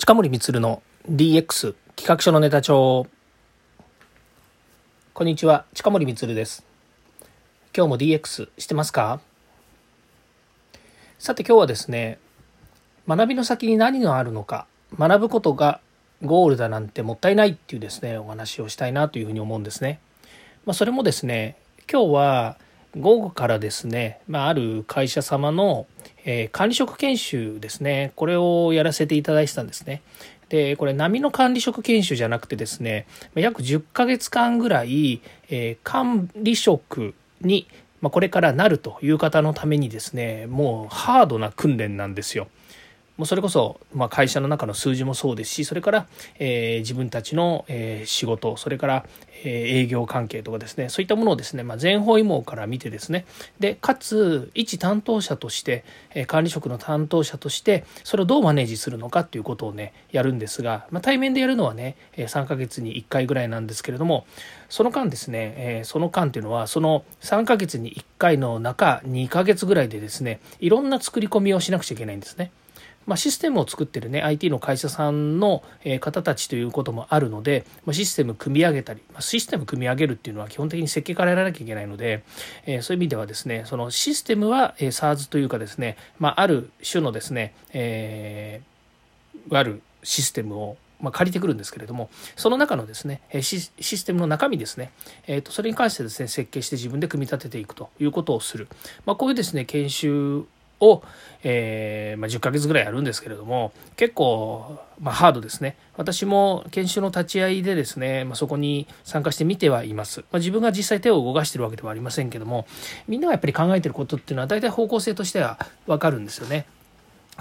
近森光の DX 企画書のネタ帳。こんにちは近森光です。今日も DX してますか？さて今日はですね学びの先に何があるのか学ぶことがゴールだなんてもったいないっていうですねお話をしたいなというふうに思うんですね。まあ、それもですね今日は午後からですね、まあ、ある会社様の、えー、管理職研修ですね、これをやらせていただいてたんですね。で、これ波の管理職研修じゃなくてですね、約10ヶ月間ぐらい、えー、管理職に、まあ、これからなるという方のためにですね、もうハードな訓練なんですよ。もうそれこそ、まあ、会社の中の数字もそうですしそれから、えー、自分たちの、えー、仕事それから、えー、営業関係とかですねそういったものをですね、まあ、全方位網から見てですねでかつ一担当者として、え管理職の担当者としてそれをどうマネージするのかっていうことをねやるんですが、まあ、対面でやるのはね3ヶ月に1回ぐらいなんですけれどもその間ですね、えその間っていうのはその3ヶ月に1回の中2ヶ月ぐらいでですねいろんな作り込みをしなくちゃいけないんですね。まあ、システムを作ってるね IT の会社さんの方たちということもあるので、まあ、システム組み上げたり、まあ、システム組み上げるっていうのは基本的に設計からやらなきゃいけないので、えー、そういう意味ではですねそのシステムは SARS というかですね、まあ、ある種のですね、えー、あるシステムをまあ、借りてくるんですけれども、その中のですね、システムの中身ですね、えー、とそれに関してですね、設計して自分で組み立てていくということをする。まあ、こういうですね、研修を、えーまあ、10ヶ月ぐらいやるんですけれども結構、まあ、ハードですね。私も研修の立ち会いでですね、まあ、そこに参加してみてはいます、まあ、自分が実際手を動かしてるわけではありませんけどもみんながやっぱり考えてることっていうのは大体方向性としては分かるんですよね。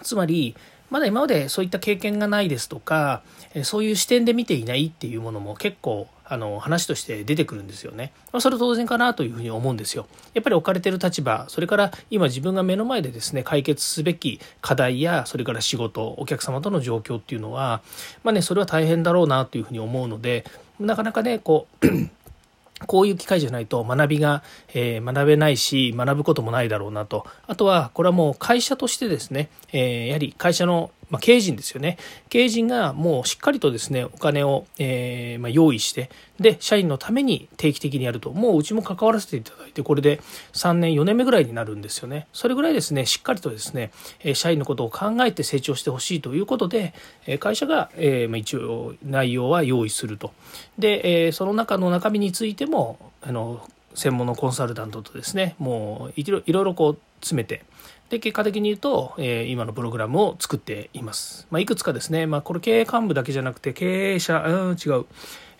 つまりまだ今までそういった経験がないですとかそういう視点で見ていないっていうものも結構あの話として出てくるんですよね。まあ、それ当然かなというふうに思うんですよ。やっぱり置かれてる立場、それから今自分が目の前でですね、解決すべき課題や、それから仕事、お客様との状況っていうのは、まあね、それは大変だろうなというふうに思うので、なかなかね、こう こういう機会じゃないと学びが、えー、学べないし、学ぶこともないだろうなと。あとは、これはもう会社としてですね、えー、やはり会社のまあ、経営陣ですよね。経営陣がもうしっかりとですね、お金を、えー、まあ、用意して、で、社員のために定期的にやると、もううちも関わらせていただいて、これで3年、4年目ぐらいになるんですよね。それぐらいですね、しっかりとですね、社員のことを考えて成長してほしいということで、会社が、えー、まあ、一応内容は用意すると。で、えー、その中の中身についても、あの、専門のコンサルタントとですね、もういろいろこう詰めて、で、結果的に言うと、えー、今のプログラムを作っています。まあ、いくつかですね、まあ、これ経営幹部だけじゃなくて、経営者、うん、違う。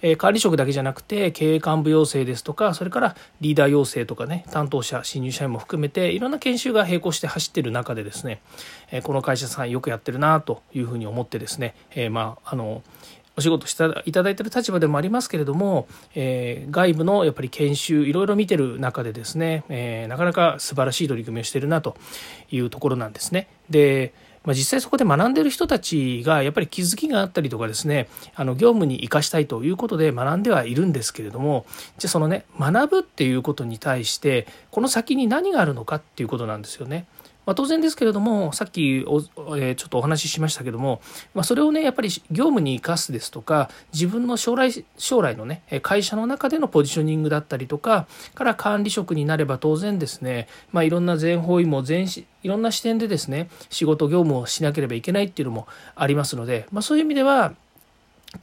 えー、管理職だけじゃなくて、経営幹部養成ですとか、それからリーダー養成とかね、担当者、新入社員も含めて、いろんな研修が並行して走ってる中でですね、えー、この会社さんよくやってるなというふうに思ってですね、えー、まあ、あの、お仕事していただいてる立場でもありますけれども、えー、外部のやっぱり研修いろいろ見てる中でですね、えー、なかなか素晴らしい取り組みをしてるなというところなんですね。でまあ、実際そこで学んでる人たちがやっぱり気づきがあったりとかですねあの業務に生かしたいということで学んではいるんですけれどもじゃあそのね学ぶっていうことに対してこの先に何があるのかっていうことなんですよね。まあ、当然ですけれどもさっきお、えー、ちょっとお話ししましたけども、まあ、それをねやっぱり業務に生かすですとか自分の将来将来のね会社の中でのポジショニングだったりとかから管理職になれば当然ですね、まあ、いろんな全方位も全いろんな視点でですね仕事業務をしなければいけないっていうのもありますので、まあ、そういう意味では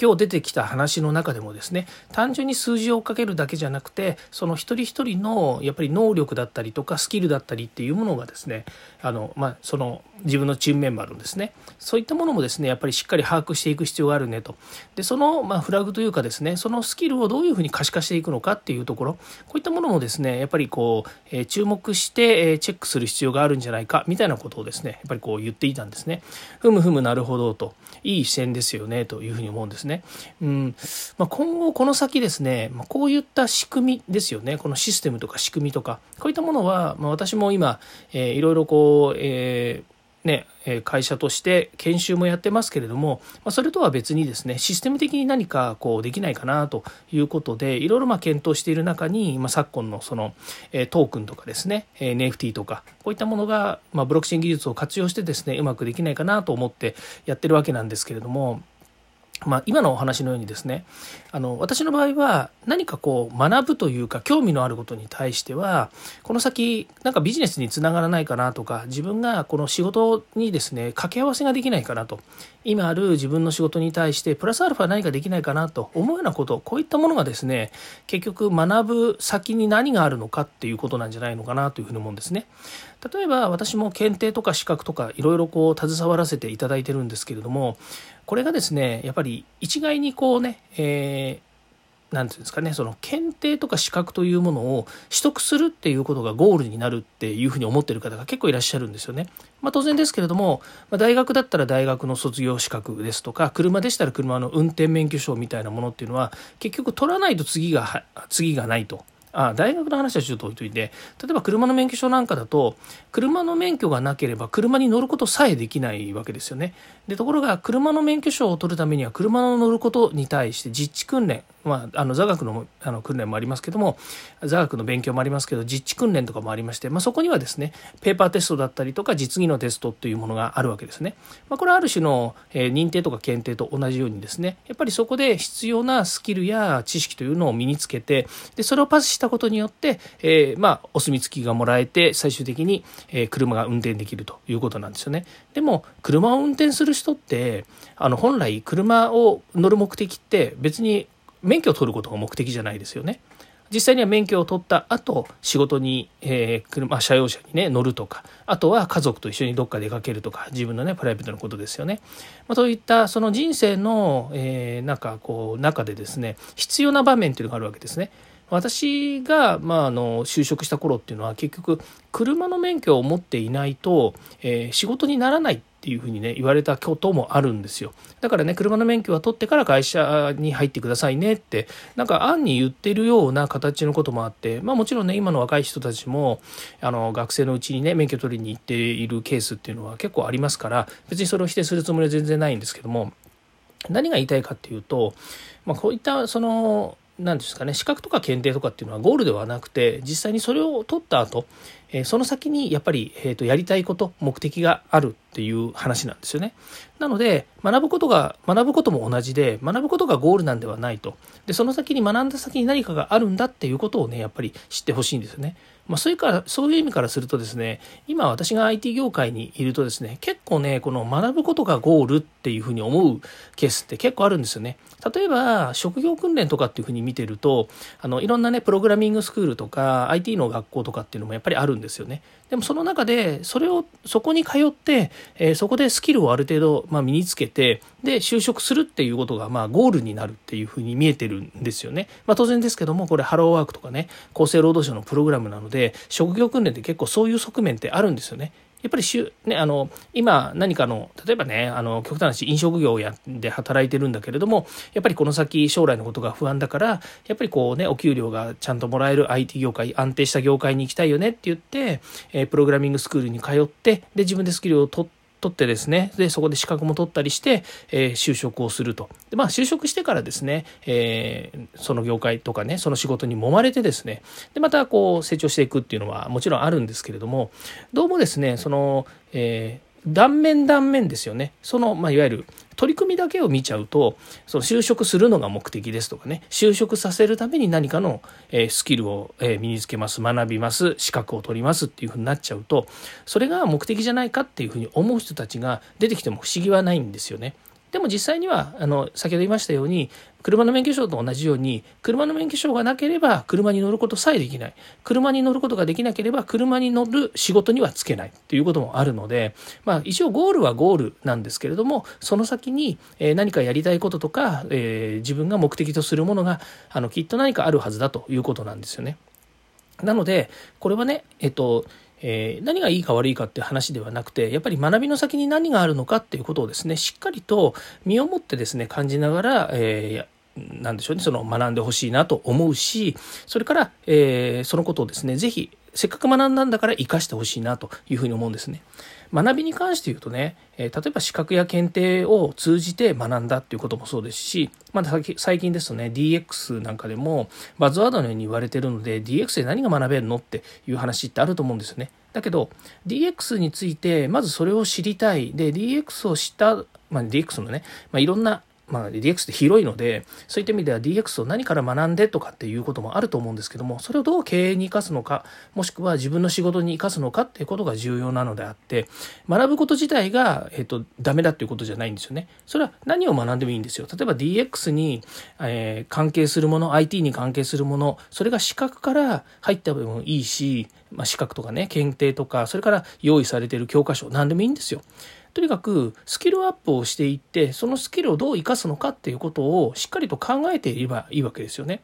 今日出てきた話の中でもですね単純に数字をかけるだけじゃなくてその一人一人のやっぱり能力だったりとかスキルだったりっていうものがですねあの、まあ、その自分のチームメンバーのですねそういったものもですねやっぱりしっかり把握していく必要があるねと。でその、まあ、フラグというかですねそのスキルをどういうふうに可視化していくのかっていうところこういったものもですねやっぱりこう、えー、注目して、えー、チェックする必要があるんじゃないかみたいなことをですねやっぱりこう言っていたんですね。ふむふむなるほどと。いい視点ですよねというふうに思うんですですね。うん。まあ、今後この先ですね、まあ、こういった仕組みですよね。このシステムとか仕組みとか。こういったものは、まあ、私も今、えー、いろいろこう、えーね、会社として研修もやってますけれども、まそれとは別にですね、システム的に何かこうできないかなということで、いろいろま検討している中に、ま昨今のそのトークンとかですね、NFT とか、こういったものが、まブロックチェーン技術を活用してですね、うまくできないかなと思ってやってるわけなんですけれども、まあ、今のお話のようにですねあの私の場合は何かこう学ぶというか興味のあることに対してはこの先なんかビジネスにつながらないかなとか自分がこの仕事にですね掛け合わせができないかなと今ある自分の仕事に対してプラスアルファ何かできないかなと思うようなことこういったものがですね結局学ぶ先に何があるのかっていうことなんじゃないのかなというふうに思うんですね。例えば私も検定とか資格とかいろいろこう携わらせていただいてるんですけれどもこれがですねやっぱり一概にこうね、えー、なんていうんですかね、その検定とか資格というものを取得するっていうことがゴールになるっていうふうに思ってる方が結構いらっしゃるんですよね。まあ、当然ですけれども、まあ、大学だったら大学の卒業資格ですとか、車でしたら車の運転免許証みたいなものっていうのは、結局取らないと次が、次がないと。あ大学の話はちょっと置いといて例えば車の免許証なんかだと車の免許がなければ車に乗ることさえできないわけですよね。でところが車の免許証を取るためには車の乗ることに対して実地訓練まあ、あの座学のあの訓練もありますけども座学の勉強もありますけど実地訓練とかもありまして、まあ、そこにはですねペーパーテストだったりとか実技のテストというものがあるわけですね、まあ、これはある種の、えー、認定とか検定と同じようにですねやっぱりそこで必要なスキルや知識というのを身につけてでそれをパスしたことによって、えー、まあ、お墨付きがもらえて最終的に、えー、車が運転できるということなんですよね。でも車を運転する人ってあの本来車を乗る目的って別に免許を取ることが目的じゃないですよね。実際には免許を取った後仕事に、えー、車車用車にね乗るとかあとは家族と一緒にどっか出かけるとか自分のねプライベートのことですよね。まあ、そういったその人生の、えー、なんかこう中でですね必要な場面っていうのがあるわけですね。私が、まあ、あの就職した頃っていうのは結局車の免許を持っていないと、えー、仕事にならないっていうふうにね言われたこともあるんですよ。だからね車の免許は取ってから会社に入ってくださいねってなんか案に言ってるような形のこともあってまあもちろんね今の若い人たちもあの学生のうちにね免許取りに行っているケースっていうのは結構ありますから別にそれを否定するつもりは全然ないんですけども何が言いたいかっていうと、まあ、こういったその何ですかね資格とか検定とかっていうのはゴールではなくて実際にそれを取った後、えその先にやっぱり、えー、とやりたいこと目的があるっていう話なんですよね。なので学ぶことが学ぶことも同じで学ぶことがゴールなんではないとでその先に学んだ先に何かがあるんだっていうことをねやっぱり知ってほしいんですよね。まあ、そういうからそういう意味からするとですね今私が IT 業界にいるとですね結構ねこの学ぶことがゴールっていうふうに思うケースって結構あるんですよね。例えば職業訓練とかっていうふうに見てるとあのいろんなねプログラミングスクールとか IT の学校とかっていうのもやっぱりあるんですよね。でもその中でそれをそこに通って、えー、そこでスキルをある程度、まあ、身につけてで就職するっていうことがまあゴールになるっていうふうに見えてるんですよね。まあ、当然ですけどもこれハローワークとかね厚生労働省のプログラムなので職業訓練って結構そういう側面ってあるんですよね。やっぱりしゅ、ね、あの今何かの例えばねあの極端な話飲食業やで働いてるんだけれどもやっぱりこの先将来のことが不安だからやっぱりこうねお給料がちゃんともらえる IT 業界安定した業界に行きたいよねって言って、えー、プログラミングスクールに通ってで自分でスキルを取って取ってですね、で、そこで資格も取ったりして、えー、就職をすると。で、まあ、就職してからですね、えー、その業界とかね、その仕事に揉まれてですね、で、またこう、成長していくっていうのはもちろんあるんですけれども、どうもですね、その、えー断面断面ですよね。その、まあ、いわゆる取り組みだけを見ちゃうと、その就職するのが目的ですとかね、就職させるために何かの、えスキルを、え身につけます、学びます、資格を取りますっていうふうになっちゃうと、それが目的じゃないかっていうふうに思う人たちが出てきても不思議はないんですよね。でも実際にはあの先ほど言いましたように車の免許証と同じように車の免許証がなければ車に乗ることさえできない車に乗ることができなければ車に乗る仕事にはつけないということもあるので、まあ、一応ゴールはゴールなんですけれどもその先に何かやりたいこととか、えー、自分が目的とするものがあのきっと何かあるはずだということなんですよね。なのでこれはねえっとえー、何がいいか悪いかっていう話ではなくてやっぱり学びの先に何があるのかっていうことをですねしっかりと身をもってですね感じながら、えー、なんでしょうねその学んでほしいなと思うしそれから、えー、そのことをですね是非せっかく学んだんだから生かしてほしいなというふうに思うんですね。学びに関して言うとね、え例えば資格や検定を通じて学んだっていうこともそうですし、まだ最近ですとね、DX なんかでもバズワードのように言われてるので、DX で何が学べるのっていう話ってあると思うんですよね。だけど、DX について、まずそれを知りたい。で、DX を知った、まあ、DX のね、まあ、いろんなまあ、DX って広いので、そういった意味では DX を何から学んでとかっていうこともあると思うんですけども、それをどう経営に生かすのか、もしくは自分の仕事に生かすのかっていうことが重要なのであって、学ぶこと自体が、えっ、と、ダメだっていうことじゃないんですよね。それは何を学んでもいいんですよ。例えば DX に、えー、関係するもの、IT に関係するもの、それが資格から入った部分いいし、まあ、資格とかね、検定とか、それから用意されている教科書、何でもいいんですよ。とにかくスキルアップをしていってそのスキルをどう生かすのかっていうことをしっかりと考えていればいいわけですよね。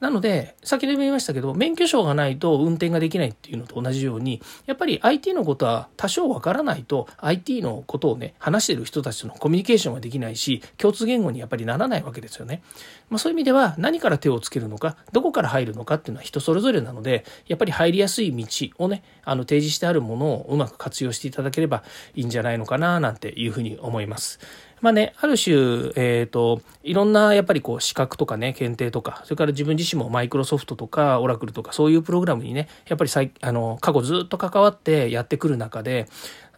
なので、先ほども言いましたけど、免許証がないと運転ができないっていうのと同じように、やっぱり IT のことは多少わからないと、IT のことをね、話してる人たちとのコミュニケーションができないし、共通言語にやっぱりならないわけですよね。まあそういう意味では、何から手をつけるのか、どこから入るのかっていうのは人それぞれなので、やっぱり入りやすい道をね、あの、提示してあるものをうまく活用していただければいいんじゃないのかな、なんていうふうに思います。まあね、ある種、えっ、ー、と、いろんなやっぱりこう資格とかね、検定とか、それから自分自身もマイクロソフトとかオラクルとかそういうプログラムにね、やっぱり最あの過去ずっと関わってやってくる中で、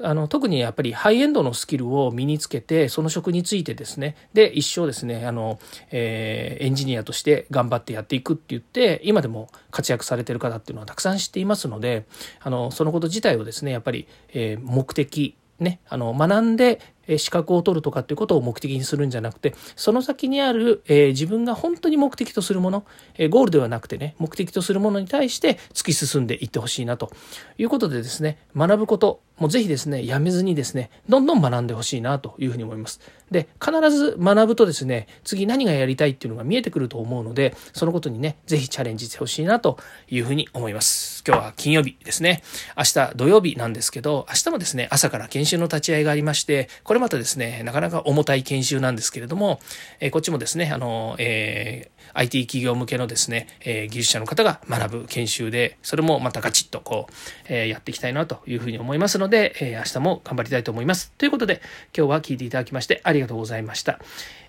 あの特にやっぱりハイエンドのスキルを身につけて、その職についてですね、で、一生ですね、あの、えー、エンジニアとして頑張ってやっていくって言って、今でも活躍されてる方っていうのはたくさん知っていますので、あの、そのこと自体をですね、やっぱり、えー、目的、ね、あの、学んで、資格を取るとかっていうことを目的にするんじゃなくて、その先にある、えー、自分が本当に目的とするもの、えー、ゴールではなくてね、目的とするものに対して突き進んでいってほしいなということでですね、学ぶこと、もうぜひですね、やめずにですね、どんどん学んでほしいなというふうに思います。で、必ず学ぶとですね、次何がやりたいっていうのが見えてくると思うので、そのことにね、ぜひチャレンジしてほしいなというふうに思います。今日は金曜日ですね。明日土曜日なんですけど、明日もですね、朝から研修の立ち会いがありまして、これまたですね、なかなか重たい研修なんですけれども、え、こっちもですね、あの、えー、IT 企業向けのですね、え、技術者の方が学ぶ研修で、それもまたガチッとこう、え、やっていきたいなというふうに思いますので、え、明日も頑張りたいと思います。ということで、今日は聞いていただきましてありがとうございました。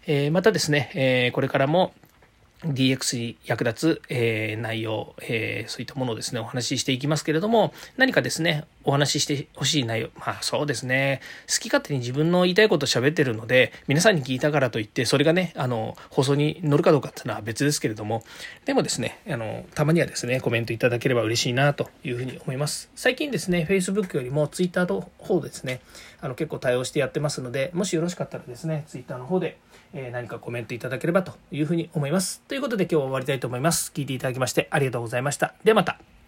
え、またですね、え、これからも、DX に役立つ、えー、内容、えー、そういったものをですね、お話ししていきますけれども、何かですね、お話ししてほしい内容、まあそうですね、好き勝手に自分の言いたいこと喋ってるので、皆さんに聞いたからといって、それがね、あの、放送に乗るかどうかっていうのは別ですけれども、でもですね、あの、たまにはですね、コメントいただければ嬉しいなというふうに思います。最近ですね、Facebook よりも Twitter の方ですね、あの、結構対応してやってますので、もしよろしかったらですね、Twitter の方で、え何かコメントいただければというふうに思います。ということで今日は終わりたいと思います。聞いていただきましてありがとうございました。ではまた。